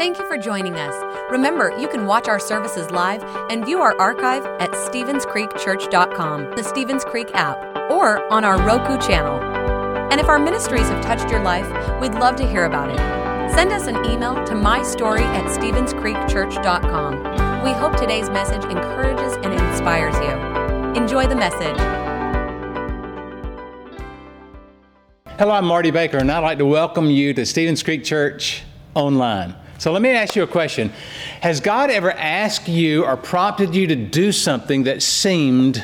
Thank you for joining us. Remember, you can watch our services live and view our archive at StevensCreekChurch.com, the Stevens Creek app, or on our Roku channel. And if our ministries have touched your life, we'd love to hear about it. Send us an email to mystory at StevensCreekChurch.com. We hope today's message encourages and inspires you. Enjoy the message. Hello, I'm Marty Baker, and I'd like to welcome you to Stevens Creek Church Online. So let me ask you a question. Has God ever asked you or prompted you to do something that seemed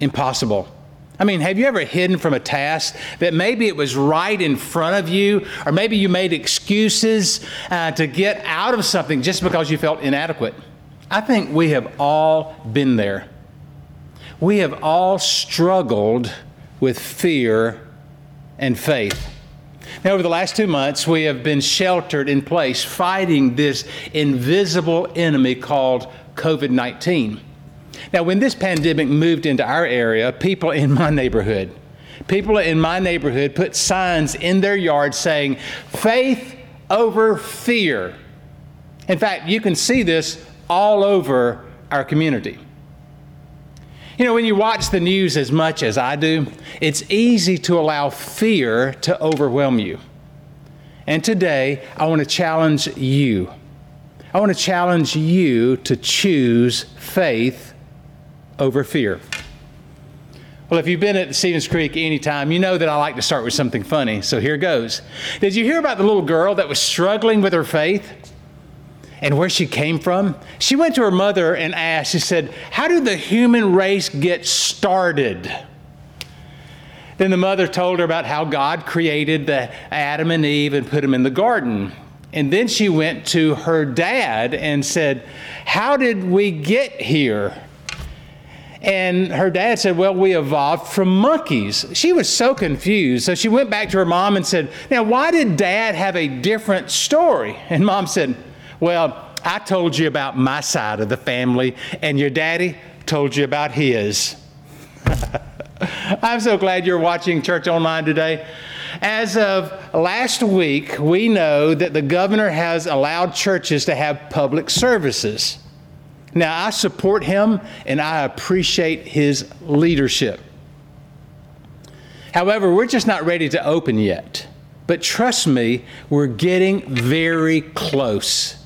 impossible? I mean, have you ever hidden from a task that maybe it was right in front of you, or maybe you made excuses uh, to get out of something just because you felt inadequate? I think we have all been there. We have all struggled with fear and faith. Now, over the last two months, we have been sheltered in place fighting this invisible enemy called COVID 19. Now, when this pandemic moved into our area, people in my neighborhood, people in my neighborhood put signs in their yard saying, faith over fear. In fact, you can see this all over our community. You know, when you watch the news as much as I do, it's easy to allow fear to overwhelm you. And today, I want to challenge you. I want to challenge you to choose faith over fear. Well, if you've been at Stevens Creek any time, you know that I like to start with something funny. So here goes. Did you hear about the little girl that was struggling with her faith? And where she came from. She went to her mother and asked, she said, How did the human race get started? Then the mother told her about how God created the Adam and Eve and put them in the garden. And then she went to her dad and said, How did we get here? And her dad said, Well, we evolved from monkeys. She was so confused. So she went back to her mom and said, Now, why did dad have a different story? And mom said, well, I told you about my side of the family, and your daddy told you about his. I'm so glad you're watching Church Online today. As of last week, we know that the governor has allowed churches to have public services. Now, I support him and I appreciate his leadership. However, we're just not ready to open yet. But trust me, we're getting very close.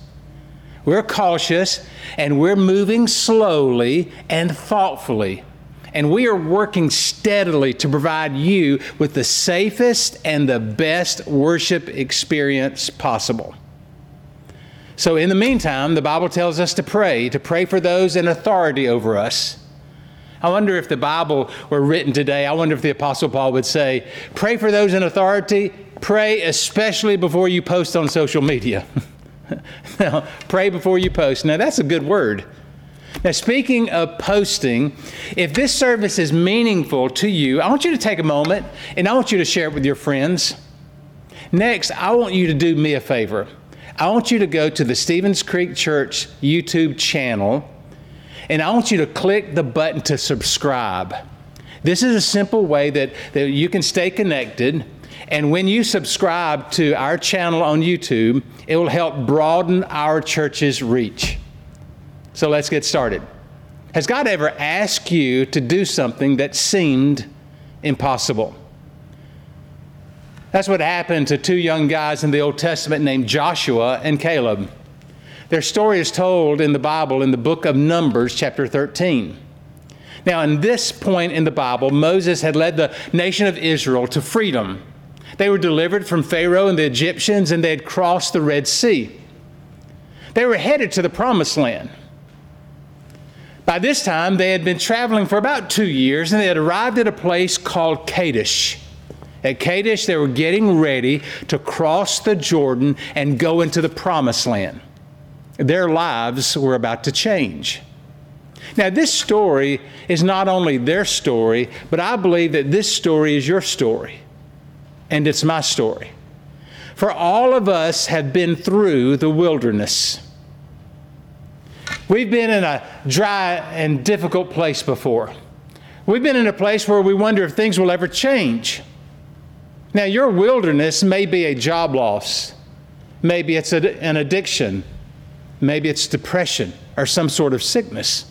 We're cautious and we're moving slowly and thoughtfully. And we are working steadily to provide you with the safest and the best worship experience possible. So, in the meantime, the Bible tells us to pray, to pray for those in authority over us. I wonder if the Bible were written today, I wonder if the Apostle Paul would say, Pray for those in authority, pray especially before you post on social media. now, pray before you post. Now, that's a good word. Now, speaking of posting, if this service is meaningful to you, I want you to take a moment and I want you to share it with your friends. Next, I want you to do me a favor. I want you to go to the Stevens Creek Church YouTube channel and I want you to click the button to subscribe. This is a simple way that, that you can stay connected and when you subscribe to our channel on YouTube, it will help broaden our church's reach. So let's get started. Has God ever asked you to do something that seemed impossible? That's what happened to two young guys in the Old Testament named Joshua and Caleb. Their story is told in the Bible in the book of Numbers, chapter 13. Now, in this point in the Bible, Moses had led the nation of Israel to freedom they were delivered from Pharaoh and the Egyptians, and they had crossed the Red Sea. They were headed to the Promised Land. By this time, they had been traveling for about two years, and they had arrived at a place called Kadesh. At Kadesh, they were getting ready to cross the Jordan and go into the Promised Land. Their lives were about to change. Now, this story is not only their story, but I believe that this story is your story and it's my story. For all of us have been through the wilderness. We've been in a dry and difficult place before. We've been in a place where we wonder if things will ever change. Now, your wilderness may be a job loss. Maybe it's a, an addiction. Maybe it's depression or some sort of sickness.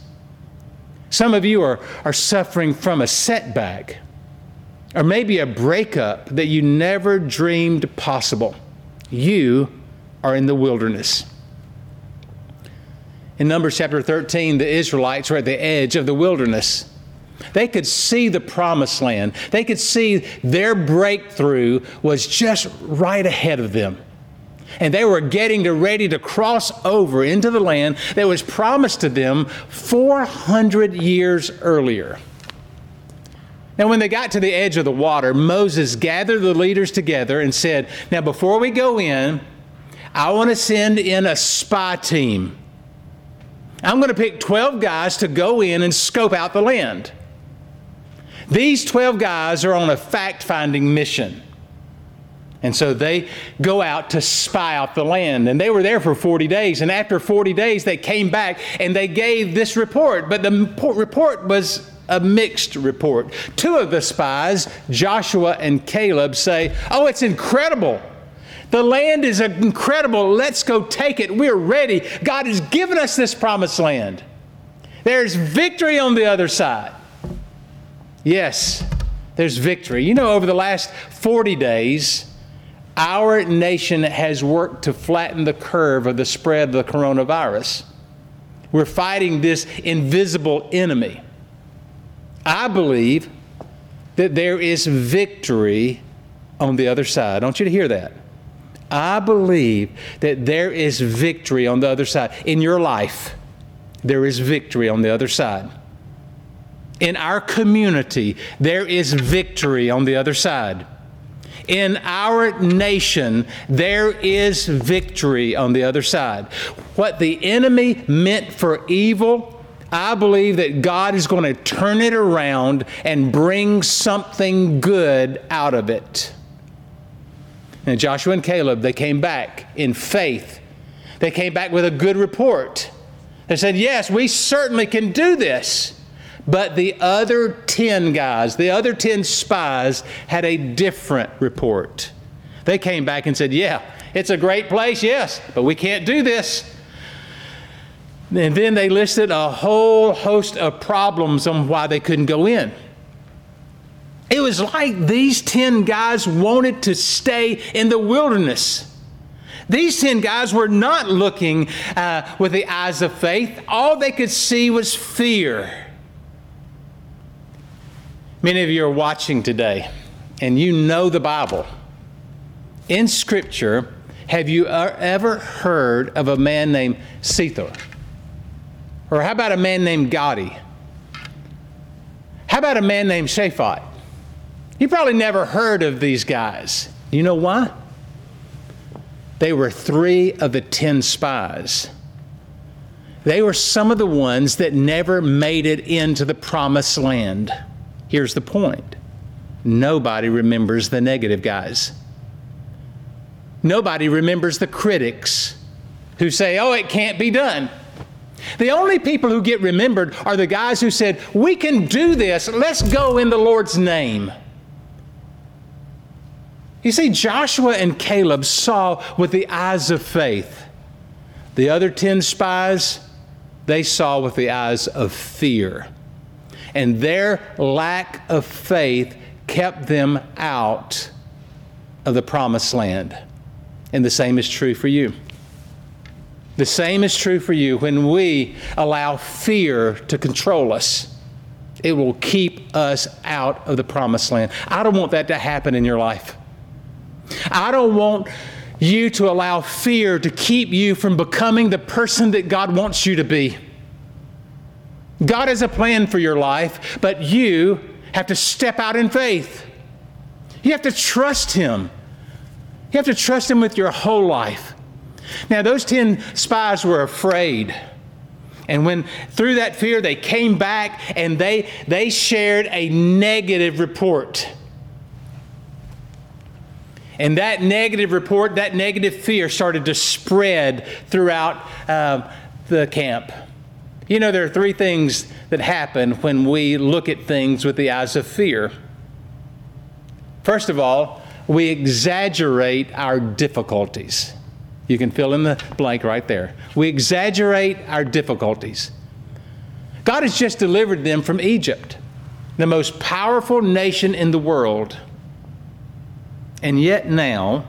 Some of you are, are suffering from a setback or maybe a breakup that you never dreamed possible. You are in the wilderness. In Numbers chapter 13, the Israelites were at the edge of the wilderness. They could see the promised land. They could see their breakthrough was just right ahead of them. And they were getting to ready to cross over into the land that was promised to them 400 years earlier. Now, when they got to the edge of the water, Moses gathered the leaders together and said, Now, before we go in, I want to send in a spy team. I'm going to pick 12 guys to go in and scope out the land. These 12 guys are on a fact finding mission. And so they go out to spy out the land. And they were there for 40 days. And after 40 days, they came back and they gave this report. But the report was a mixed report. Two of the spies, Joshua and Caleb, say, Oh, it's incredible. The land is incredible. Let's go take it. We're ready. God has given us this promised land. There's victory on the other side. Yes, there's victory. You know, over the last 40 days, our nation has worked to flatten the curve of the spread of the coronavirus. We're fighting this invisible enemy. I believe that there is victory on the other side. I want you to hear that. I believe that there is victory on the other side. In your life, there is victory on the other side. In our community, there is victory on the other side. In our nation, there is victory on the other side. What the enemy meant for evil, I believe that God is going to turn it around and bring something good out of it. And Joshua and Caleb, they came back in faith. They came back with a good report. They said, Yes, we certainly can do this. But the other 10 guys, the other 10 spies, had a different report. They came back and said, Yeah, it's a great place, yes, but we can't do this. And then they listed a whole host of problems on why they couldn't go in. It was like these 10 guys wanted to stay in the wilderness. These 10 guys were not looking uh, with the eyes of faith, all they could see was fear. Many of you are watching today and you know the Bible. In Scripture, have you ever heard of a man named Sethur? Or how about a man named Gadi? How about a man named Shaphat? You probably never heard of these guys. You know why? They were three of the ten spies. They were some of the ones that never made it into the promised land. Here's the point nobody remembers the negative guys. Nobody remembers the critics who say, oh, it can't be done. The only people who get remembered are the guys who said, We can do this. Let's go in the Lord's name. You see, Joshua and Caleb saw with the eyes of faith. The other 10 spies, they saw with the eyes of fear. And their lack of faith kept them out of the promised land. And the same is true for you. The same is true for you when we allow fear to control us. It will keep us out of the promised land. I don't want that to happen in your life. I don't want you to allow fear to keep you from becoming the person that God wants you to be. God has a plan for your life, but you have to step out in faith. You have to trust Him. You have to trust Him with your whole life. Now, those 10 spies were afraid. And when through that fear they came back and they, they shared a negative report. And that negative report, that negative fear started to spread throughout uh, the camp. You know, there are three things that happen when we look at things with the eyes of fear. First of all, we exaggerate our difficulties. You can fill in the blank right there. We exaggerate our difficulties. God has just delivered them from Egypt, the most powerful nation in the world. And yet now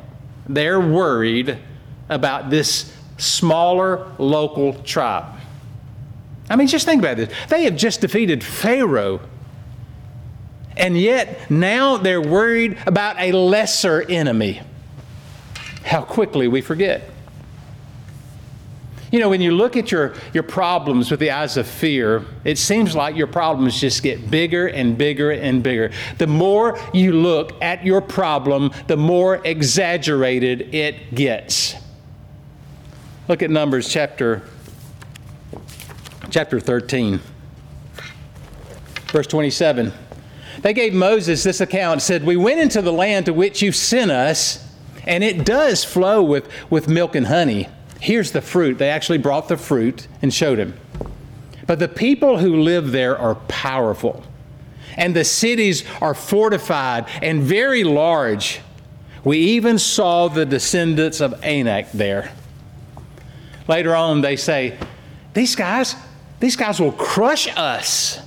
they're worried about this smaller local tribe. I mean, just think about this. They have just defeated Pharaoh. And yet now they're worried about a lesser enemy. How quickly we forget. You know, when you look at your, your problems with the eyes of fear, it seems like your problems just get bigger and bigger and bigger. The more you look at your problem, the more exaggerated it gets. Look at Numbers chapter, chapter 13, verse 27. They gave Moses this account, said, We went into the land to which you sent us, and it does flow with, with milk and honey. Here's the fruit. They actually brought the fruit and showed him. But the people who live there are powerful, and the cities are fortified and very large. We even saw the descendants of Anak there. Later on, they say, These guys, these guys will crush us.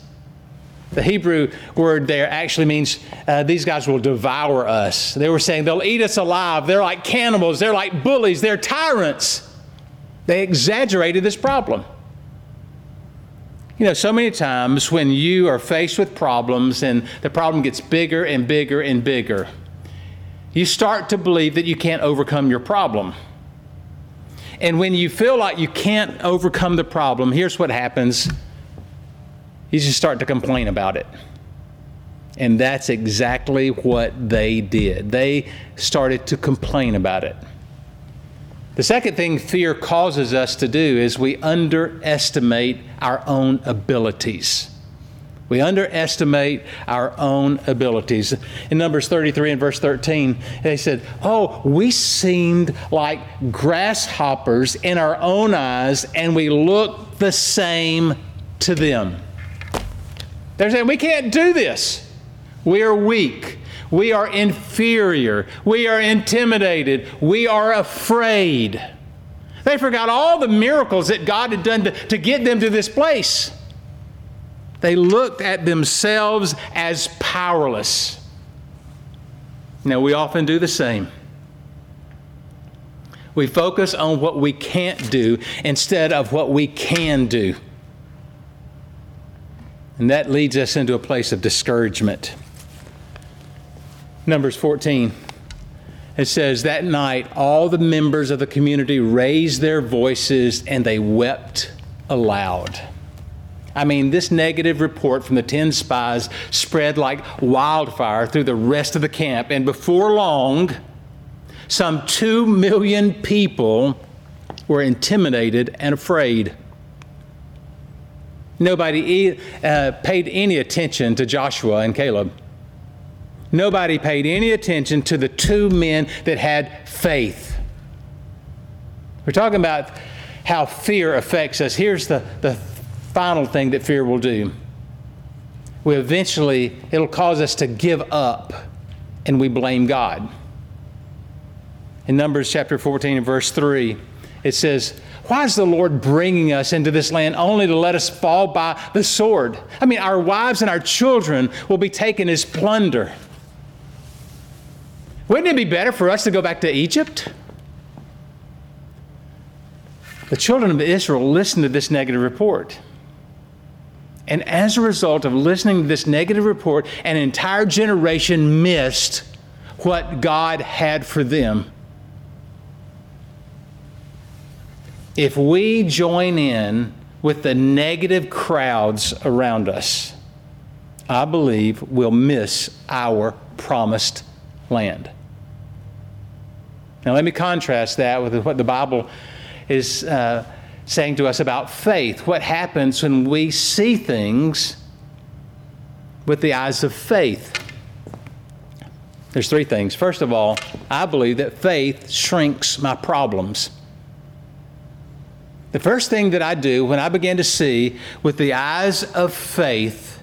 The Hebrew word there actually means uh, these guys will devour us. They were saying they'll eat us alive. They're like cannibals. They're like bullies. They're tyrants. They exaggerated this problem. You know, so many times when you are faced with problems and the problem gets bigger and bigger and bigger, you start to believe that you can't overcome your problem. And when you feel like you can't overcome the problem, here's what happens you just start to complain about it. And that's exactly what they did. They started to complain about it. The second thing fear causes us to do is we underestimate our own abilities. We underestimate our own abilities. In Numbers 33 and verse 13, they said, Oh, we seemed like grasshoppers in our own eyes, and we looked the same to them. They're saying, We can't do this. We are weak. We are inferior. We are intimidated. We are afraid. They forgot all the miracles that God had done to, to get them to this place. They looked at themselves as powerless. Now, we often do the same. We focus on what we can't do instead of what we can do. And that leads us into a place of discouragement. Numbers 14. It says, That night, all the members of the community raised their voices and they wept aloud. I mean, this negative report from the 10 spies spread like wildfire through the rest of the camp. And before long, some 2 million people were intimidated and afraid. Nobody uh, paid any attention to Joshua and Caleb. Nobody paid any attention to the two men that had faith. We're talking about how fear affects us. Here's the, the final thing that fear will do. We eventually, it'll cause us to give up and we blame God. In Numbers chapter 14 and verse 3, it says, Why is the Lord bringing us into this land only to let us fall by the sword? I mean, our wives and our children will be taken as plunder. Wouldn't it be better for us to go back to Egypt? The children of Israel listened to this negative report. And as a result of listening to this negative report, an entire generation missed what God had for them. If we join in with the negative crowds around us, I believe we'll miss our promised land. Now, let me contrast that with what the Bible is uh, saying to us about faith. What happens when we see things with the eyes of faith? There's three things. First of all, I believe that faith shrinks my problems. The first thing that I do when I begin to see with the eyes of faith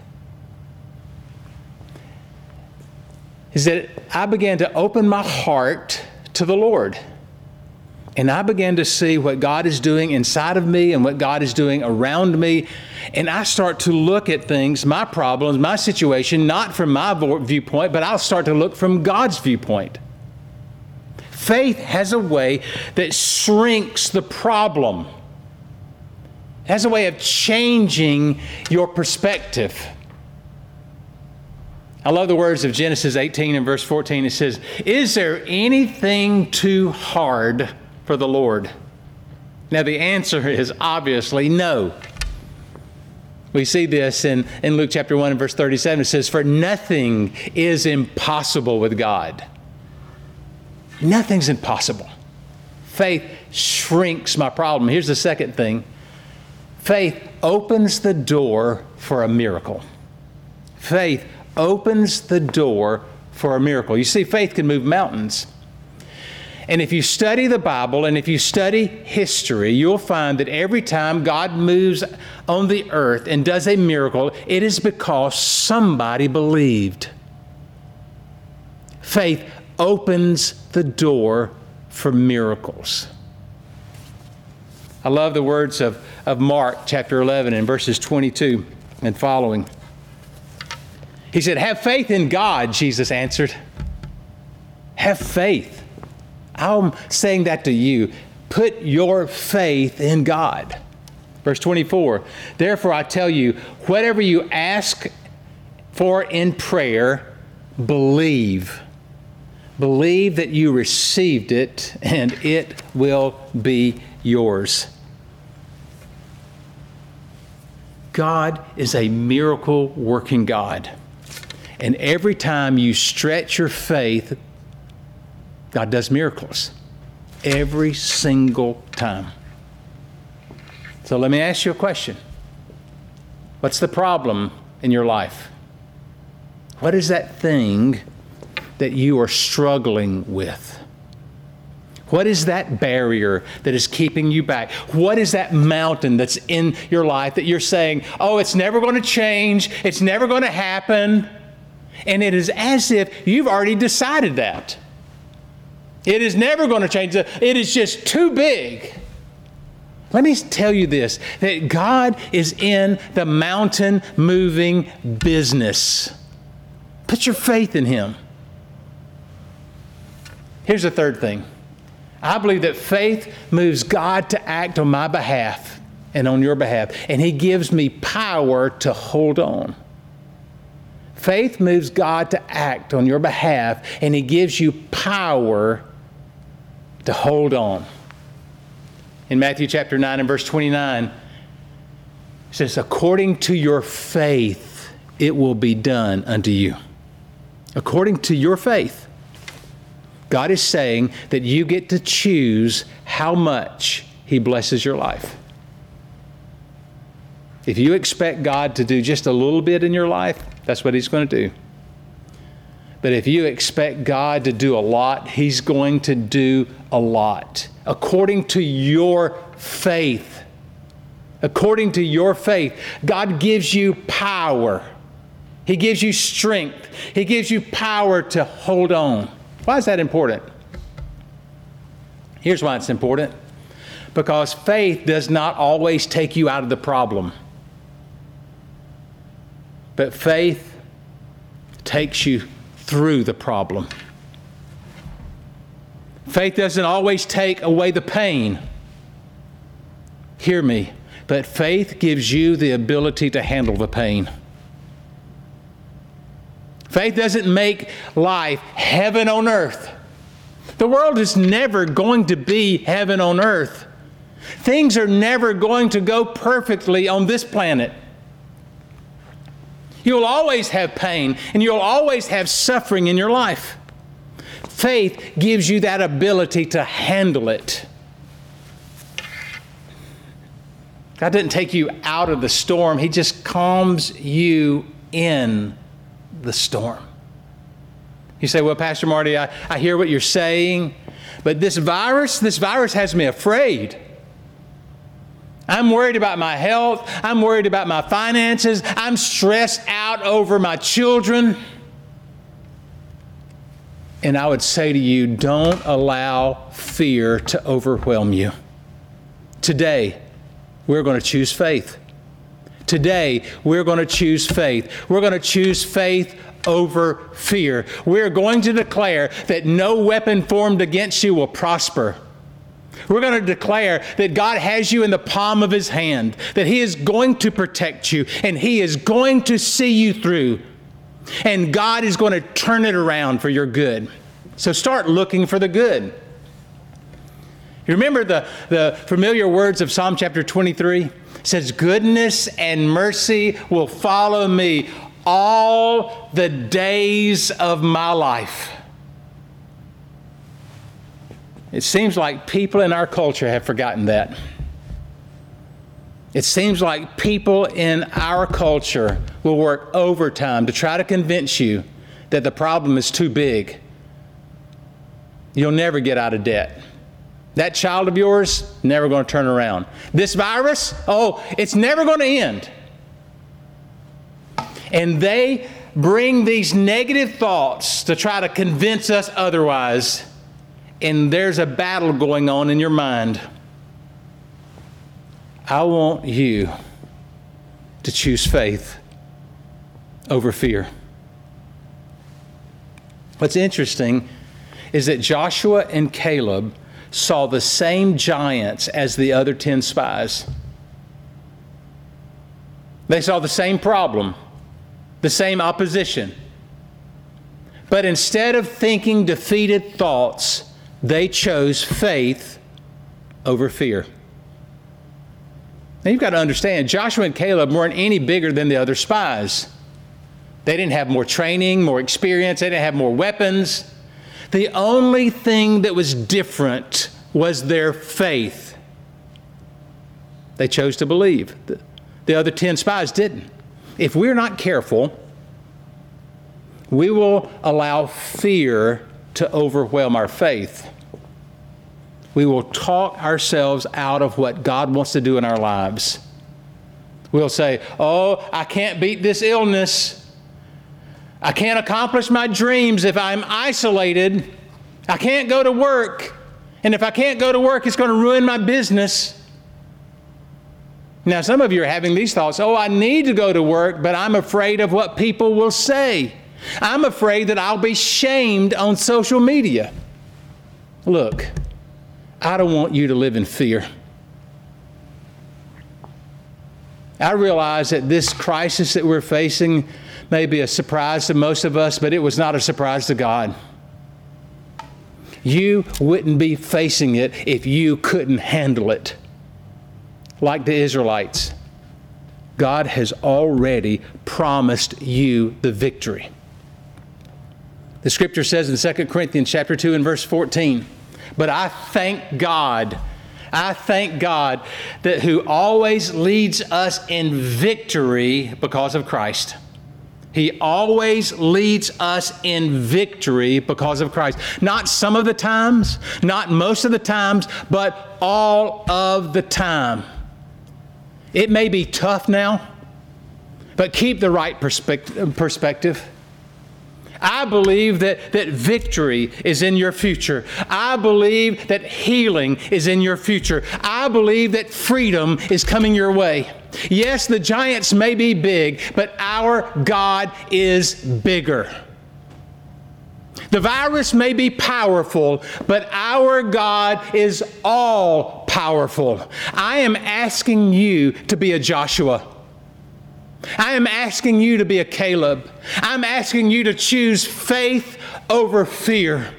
is that I began to open my heart to the Lord. and I began to see what God is doing inside of me and what God is doing around me. And I start to look at things, my problems, my situation, not from my viewpoint, but I'll start to look from God's viewpoint. Faith has a way that shrinks the problem, it has a way of changing your perspective. I love the words of Genesis 18 and verse 14. It says, Is there anything too hard for the Lord? Now, the answer is obviously no. We see this in, in Luke chapter 1 and verse 37. It says, For nothing is impossible with God. Nothing's impossible. Faith shrinks my problem. Here's the second thing faith opens the door for a miracle. Faith opens the door for a miracle. You see, faith can move mountains. And if you study the Bible and if you study history, you'll find that every time God moves on the earth and does a miracle, it is because somebody believed. Faith opens the door for miracles. I love the words of, of Mark chapter 11 and verses 22 and following. He said, Have faith in God, Jesus answered. Have faith. I'm saying that to you. Put your faith in God. Verse 24, therefore I tell you, whatever you ask for in prayer, believe. Believe that you received it and it will be yours. God is a miracle working God. And every time you stretch your faith, God does miracles every single time. So let me ask you a question What's the problem in your life? What is that thing that you are struggling with? What is that barrier that is keeping you back? What is that mountain that's in your life that you're saying, oh, it's never going to change, it's never going to happen? And it is as if you've already decided that. It is never going to change. It is just too big. Let me tell you this that God is in the mountain moving business. Put your faith in Him. Here's the third thing I believe that faith moves God to act on my behalf and on your behalf, and He gives me power to hold on. Faith moves God to act on your behalf, and He gives you power to hold on. In Matthew chapter 9 and verse 29, it says, According to your faith, it will be done unto you. According to your faith. God is saying that you get to choose how much He blesses your life. If you expect God to do just a little bit in your life, that's what He's going to do. But if you expect God to do a lot, He's going to do a lot according to your faith. According to your faith, God gives you power. He gives you strength. He gives you power to hold on. Why is that important? Here's why it's important because faith does not always take you out of the problem, but faith takes you through the problem. Faith doesn't always take away the pain. Hear me, but faith gives you the ability to handle the pain. Faith doesn't make life heaven on earth. The world is never going to be heaven on earth. Things are never going to go perfectly on this planet. You'll always have pain and you'll always have suffering in your life. Faith gives you that ability to handle it. God didn't take you out of the storm, He just calms you in the storm. You say, Well, Pastor Marty, I, I hear what you're saying, but this virus, this virus has me afraid. I'm worried about my health. I'm worried about my finances. I'm stressed out over my children. And I would say to you, don't allow fear to overwhelm you. Today, we're going to choose faith. Today, we're going to choose faith. We're going to choose faith over fear. We're going to declare that no weapon formed against you will prosper. We're going to declare that God has you in the palm of His hand, that He is going to protect you, and He is going to see you through. And God is going to turn it around for your good. So start looking for the good. You remember the, the familiar words of Psalm chapter 23? Says, Goodness and mercy will follow me all the days of my life. It seems like people in our culture have forgotten that. It seems like people in our culture will work overtime to try to convince you that the problem is too big. You'll never get out of debt. That child of yours, never going to turn around. This virus, oh, it's never going to end. And they bring these negative thoughts to try to convince us otherwise. And there's a battle going on in your mind. I want you to choose faith over fear. What's interesting is that Joshua and Caleb saw the same giants as the other 10 spies. They saw the same problem, the same opposition. But instead of thinking defeated thoughts, they chose faith over fear. Now you've got to understand, Joshua and Caleb weren't any bigger than the other spies. They didn't have more training, more experience, they didn't have more weapons. The only thing that was different was their faith. They chose to believe. The, the other 10 spies didn't. If we're not careful, we will allow fear to overwhelm our faith. We will talk ourselves out of what God wants to do in our lives. We'll say, Oh, I can't beat this illness. I can't accomplish my dreams if I'm isolated. I can't go to work. And if I can't go to work, it's going to ruin my business. Now, some of you are having these thoughts oh, I need to go to work, but I'm afraid of what people will say. I'm afraid that I'll be shamed on social media. Look, I don't want you to live in fear. I realize that this crisis that we're facing may be a surprise to most of us, but it was not a surprise to God. You wouldn't be facing it if you couldn't handle it. Like the Israelites, God has already promised you the victory. The scripture says in 2 Corinthians chapter 2 and verse 14, "But I thank God I thank God that who always leads us in victory because of Christ. He always leads us in victory because of Christ. Not some of the times, not most of the times, but all of the time. It may be tough now, but keep the right perspective. I believe that, that victory is in your future. I believe that healing is in your future. I believe that freedom is coming your way. Yes, the giants may be big, but our God is bigger. The virus may be powerful, but our God is all powerful. I am asking you to be a Joshua. I am asking you to be a Caleb. I'm asking you to choose faith over fear.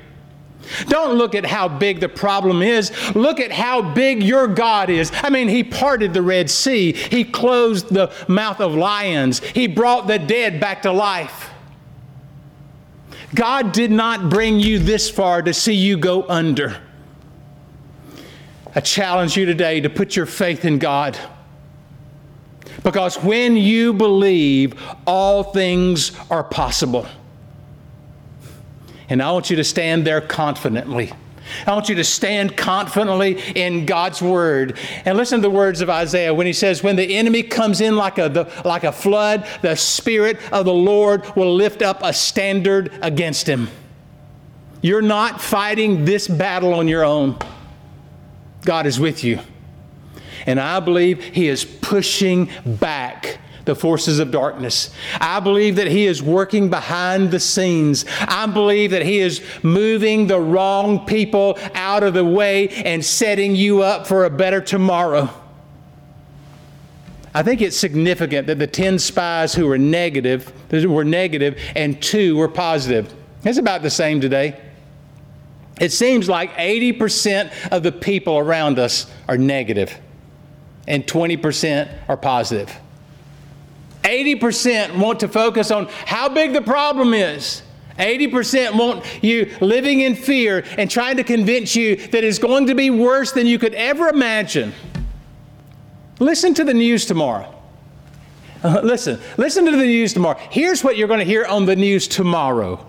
Don't look at how big the problem is. Look at how big your God is. I mean, He parted the Red Sea, He closed the mouth of lions, He brought the dead back to life. God did not bring you this far to see you go under. I challenge you today to put your faith in God. Because when you believe, all things are possible. And I want you to stand there confidently. I want you to stand confidently in God's word. And listen to the words of Isaiah when he says, When the enemy comes in like a, the, like a flood, the Spirit of the Lord will lift up a standard against him. You're not fighting this battle on your own. God is with you. And I believe He is pushing back the forces of darkness. I believe that He is working behind the scenes. I believe that He is moving the wrong people out of the way and setting you up for a better tomorrow. I think it's significant that the 10 spies who were negative were negative and two were positive. It's about the same today. It seems like 80% of the people around us are negative and 20% are positive. 80% want to focus on how big the problem is. 80% want you living in fear and trying to convince you that it's going to be worse than you could ever imagine. Listen to the news tomorrow. Uh, listen, listen to the news tomorrow. Here's what you're going to hear on the news tomorrow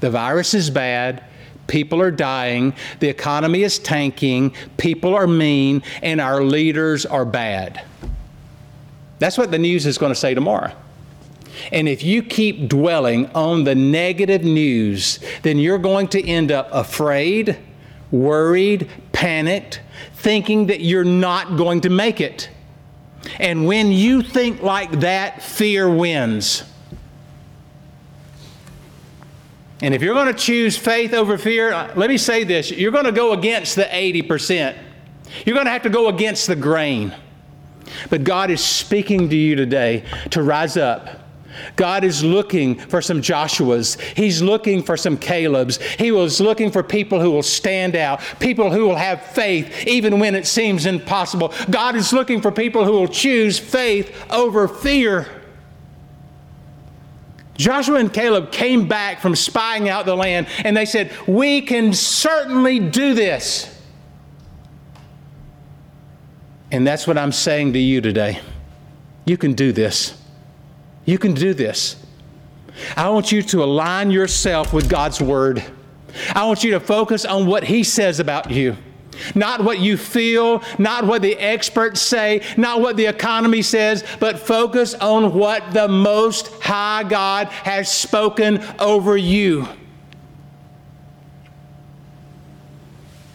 the virus is bad. People are dying. The economy is tanking. People are mean. And our leaders are bad. That's what the news is going to say tomorrow. And if you keep dwelling on the negative news, then you're going to end up afraid, worried, panicked, thinking that you're not going to make it. And when you think like that, fear wins. And if you're going to choose faith over fear, uh, let me say this you're going to go against the 80%. You're going to have to go against the grain. But God is speaking to you today to rise up. God is looking for some Joshuas. He's looking for some Calebs. He was looking for people who will stand out, people who will have faith even when it seems impossible. God is looking for people who will choose faith over fear. Joshua and Caleb came back from spying out the land and they said, We can certainly do this. And that's what I'm saying to you today. You can do this. You can do this. I want you to align yourself with God's Word. I want you to focus on what He says about you. Not what you feel, not what the experts say, not what the economy says, but focus on what the Most High God has spoken over you.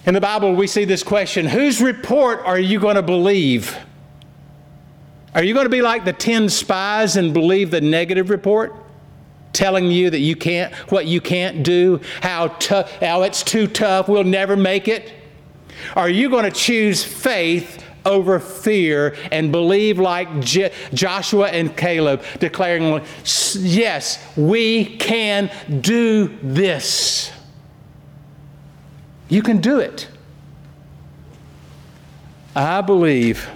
In the Bible, we see this question Whose report are you going to believe? Are you going to be like the 10 spies and believe the negative report? Telling you that you can't, what you can't do, how, tough, how it's too tough, we'll never make it? Are you going to choose faith over fear and believe like Je- Joshua and Caleb, declaring, Yes, we can do this? You can do it. I believe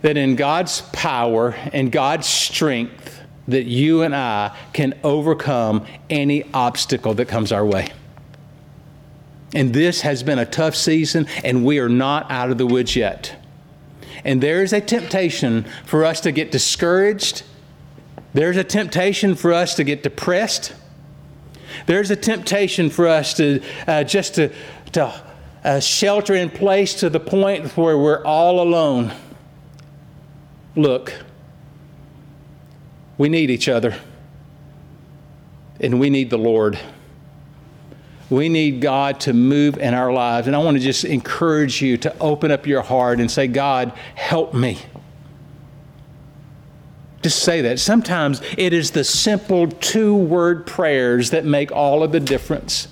that in God's power and God's strength, that you and I can overcome any obstacle that comes our way. And this has been a tough season, and we are not out of the woods yet. And there is a temptation for us to get discouraged. There's a temptation for us to get depressed. There's a temptation for us to uh, just to, to uh, shelter in place to the point where we're all alone. Look, we need each other, and we need the Lord. We need God to move in our lives. And I want to just encourage you to open up your heart and say, God, help me. Just say that. Sometimes it is the simple two word prayers that make all of the difference.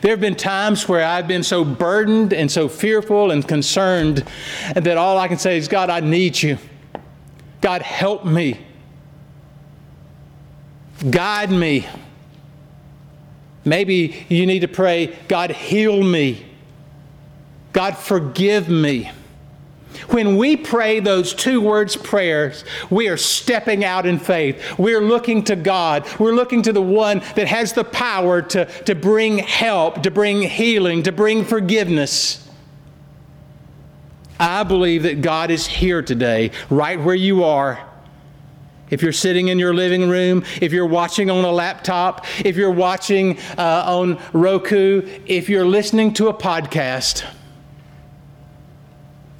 There have been times where I've been so burdened and so fearful and concerned that all I can say is, God, I need you. God, help me. Guide me. Maybe you need to pray, God, heal me. God, forgive me. When we pray those two words prayers, we are stepping out in faith. We're looking to God. We're looking to the one that has the power to, to bring help, to bring healing, to bring forgiveness. I believe that God is here today, right where you are. If you're sitting in your living room, if you're watching on a laptop, if you're watching uh, on Roku, if you're listening to a podcast,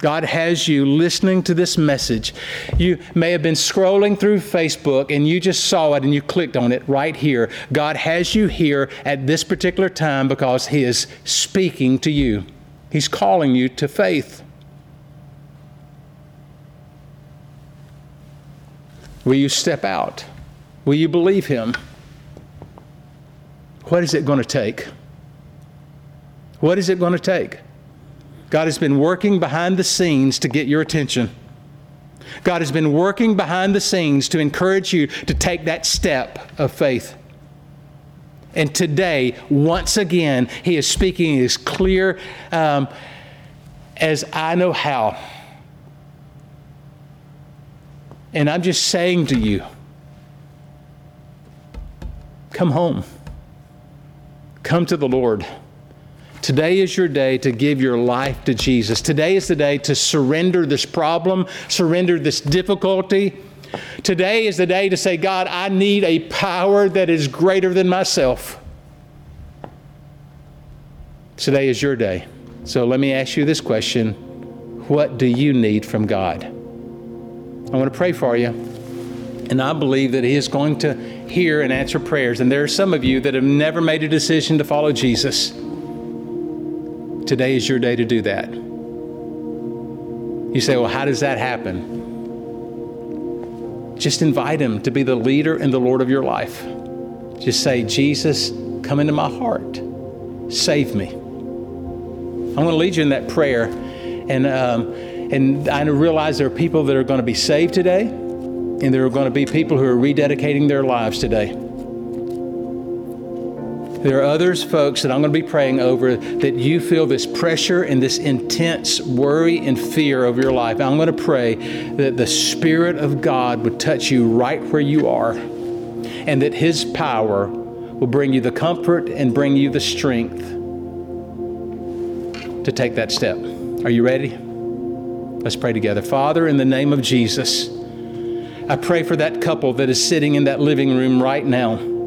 God has you listening to this message. You may have been scrolling through Facebook and you just saw it and you clicked on it right here. God has you here at this particular time because He is speaking to you, He's calling you to faith. Will you step out? Will you believe Him? What is it going to take? What is it going to take? God has been working behind the scenes to get your attention. God has been working behind the scenes to encourage you to take that step of faith. And today, once again, He is speaking as clear um, as I know how. And I'm just saying to you come home, come to the Lord. Today is your day to give your life to Jesus. Today is the day to surrender this problem, surrender this difficulty. Today is the day to say, God, I need a power that is greater than myself. Today is your day. So let me ask you this question What do you need from God? I want to pray for you. And I believe that He is going to hear and answer prayers. And there are some of you that have never made a decision to follow Jesus. Today is your day to do that. You say, well, how does that happen? Just invite Him to be the leader and the Lord of your life. Just say, Jesus, come into my heart. Save me. I'm going to lead you in that prayer. And, um, and I realize there are people that are going to be saved today, and there are going to be people who are rededicating their lives today. There are others, folks, that I'm going to be praying over that you feel this pressure and this intense worry and fear over your life. I'm going to pray that the Spirit of God would touch you right where you are and that His power will bring you the comfort and bring you the strength to take that step. Are you ready? Let's pray together. Father, in the name of Jesus, I pray for that couple that is sitting in that living room right now.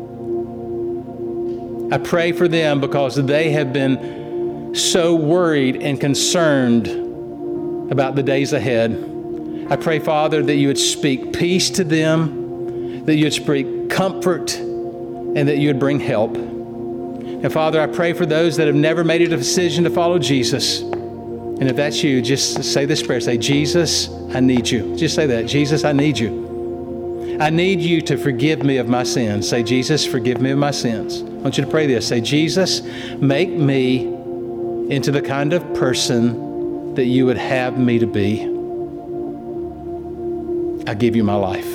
I pray for them because they have been so worried and concerned about the days ahead. I pray, Father, that you would speak peace to them, that you would speak comfort, and that you would bring help. And Father, I pray for those that have never made a decision to follow Jesus. And if that's you, just say this prayer say, Jesus, I need you. Just say that. Jesus, I need you. I need you to forgive me of my sins. Say, Jesus, forgive me of my sins. I want you to pray this. Say, Jesus, make me into the kind of person that you would have me to be. I give you my life.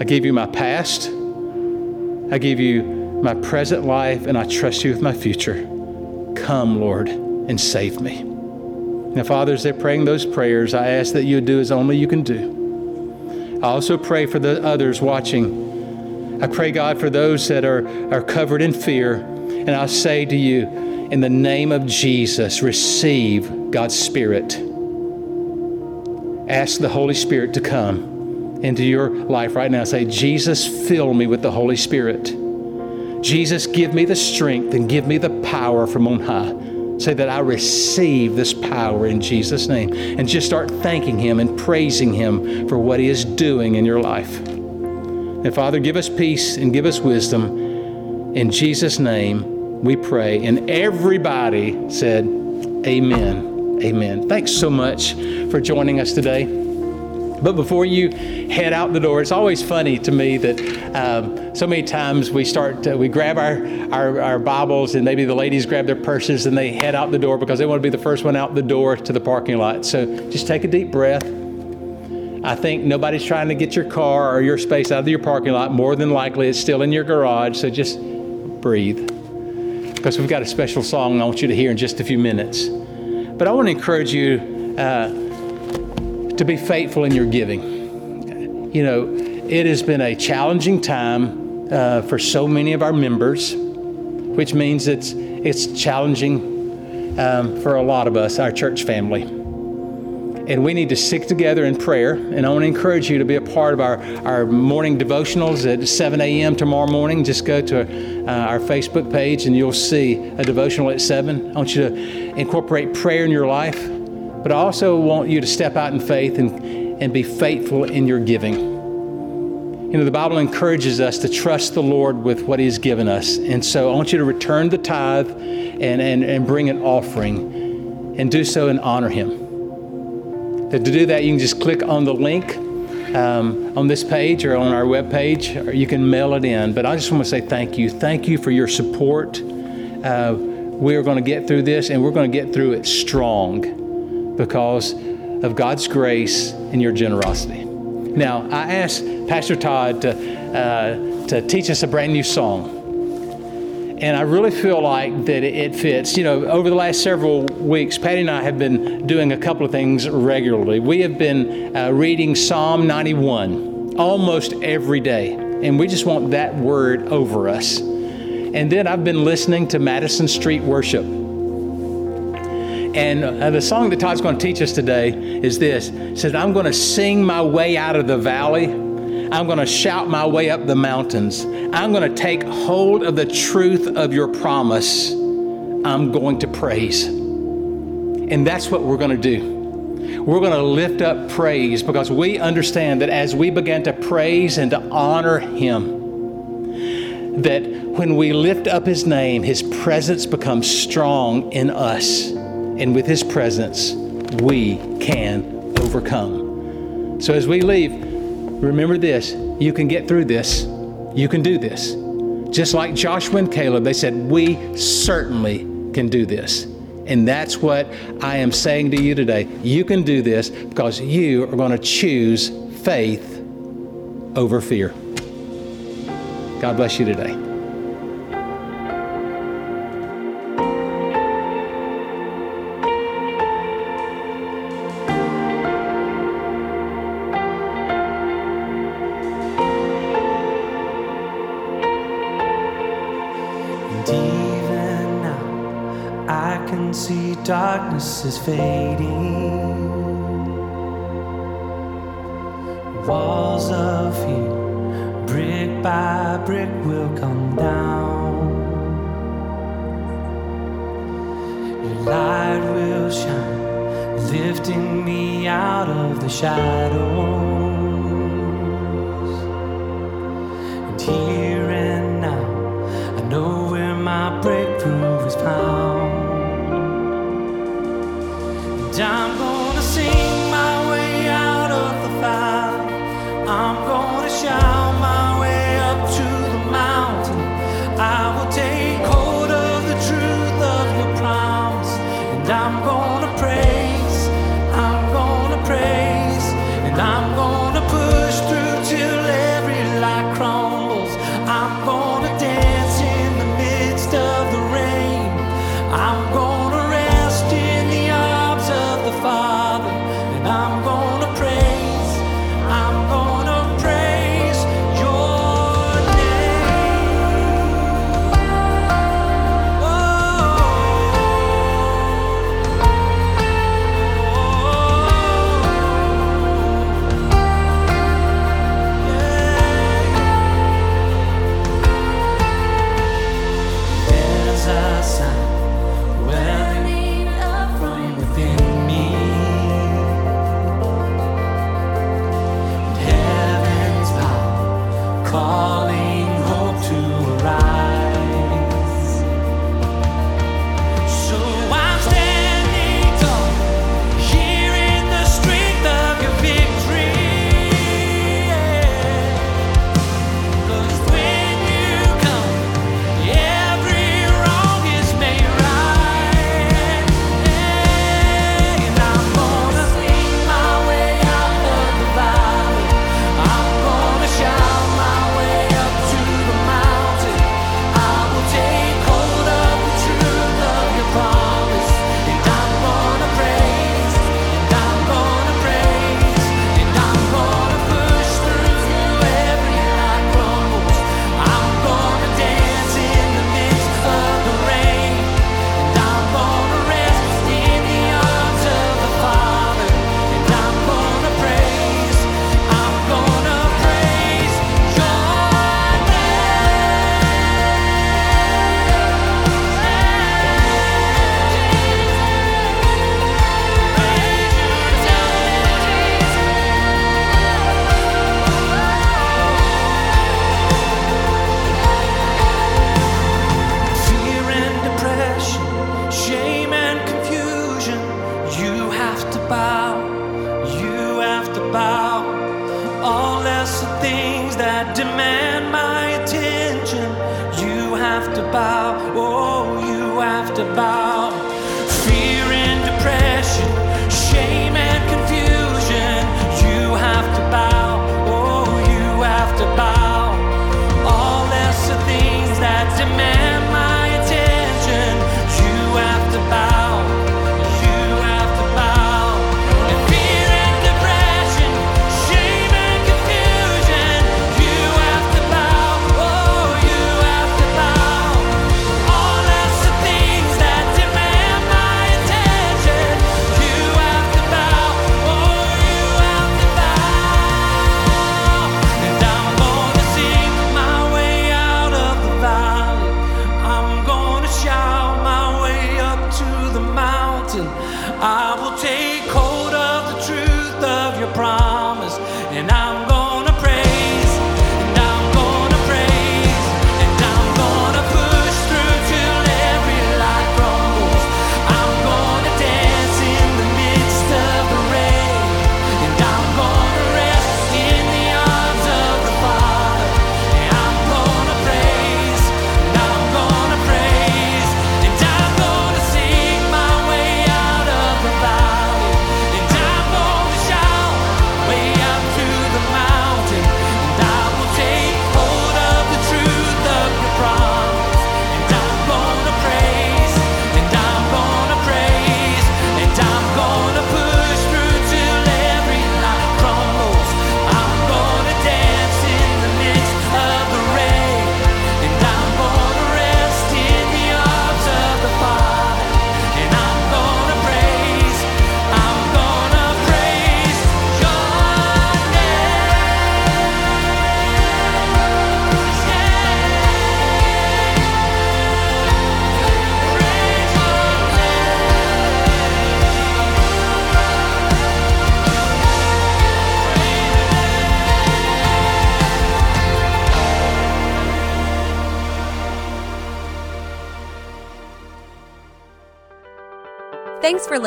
I give you my past. I give you my present life, and I trust you with my future. Come, Lord, and save me. Now, Father, as they're praying those prayers, I ask that you do as only you can do. I also pray for the others watching. I pray, God, for those that are, are covered in fear. And I say to you, in the name of Jesus, receive God's Spirit. Ask the Holy Spirit to come into your life right now. Say, Jesus, fill me with the Holy Spirit. Jesus, give me the strength and give me the power from on high. Say that I receive this power in Jesus' name. And just start thanking Him and praising Him for what He is doing in your life. And Father, give us peace and give us wisdom. In Jesus' name, we pray. And everybody said, Amen. Amen. Thanks so much for joining us today. But before you head out the door, it's always funny to me that um, so many times we start, to, we grab our, our, our, Bibles and maybe the ladies grab their purses and they head out the door because they want to be the first one out the door to the parking lot. So just take a deep breath. I think nobody's trying to get your car or your space out of your parking lot. More than likely, it's still in your garage. So just breathe. Because we've got a special song I want you to hear in just a few minutes. But I want to encourage you. Uh, to be faithful in your giving. You know, it has been a challenging time uh, for so many of our members, which means it's, it's challenging um, for a lot of us, our church family. and we need to stick together in prayer. And I want to encourage you to be a part of our, our morning devotionals at 7 a.m. tomorrow morning. Just go to uh, our Facebook page and you'll see a devotional at 7. I want you to incorporate prayer in your life, but I also want you to step out in faith and, and be faithful in your giving. You know, the Bible encourages us to trust the Lord with what He's given us. And so I want you to return the tithe and, and, and bring an offering and do so and honor Him. To do that, you can just click on the link um, on this page or on our web page, or you can mail it in. But I just want to say thank you. Thank you for your support. Uh, we are going to get through this, and we're going to get through it strong because of God's grace and your generosity. Now, I asked Pastor Todd to, uh, to teach us a brand new song and I really feel like that it fits. You know, over the last several weeks, Patty and I have been doing a couple of things regularly. We have been uh, reading Psalm 91 almost every day, and we just want that word over us. And then I've been listening to Madison Street Worship. And uh, the song that Todd's going to teach us today is this. It says, I'm going to sing my way out of the valley I'm going to shout my way up the mountains. I'm going to take hold of the truth of your promise. I'm going to praise. And that's what we're going to do. We're going to lift up praise because we understand that as we begin to praise and to honor Him, that when we lift up His name, His presence becomes strong in us. And with His presence, we can overcome. So as we leave, remember this you can get through this, you can do this. Just like Joshua and Caleb, they said, We certainly can do this. And that's what I am saying to you today. You can do this because you are going to choose faith over fear. God bless you today. Is fading. Walls of fear, brick by brick, will come down. Your light will shine, lifting me out of the shadows. And here I demand.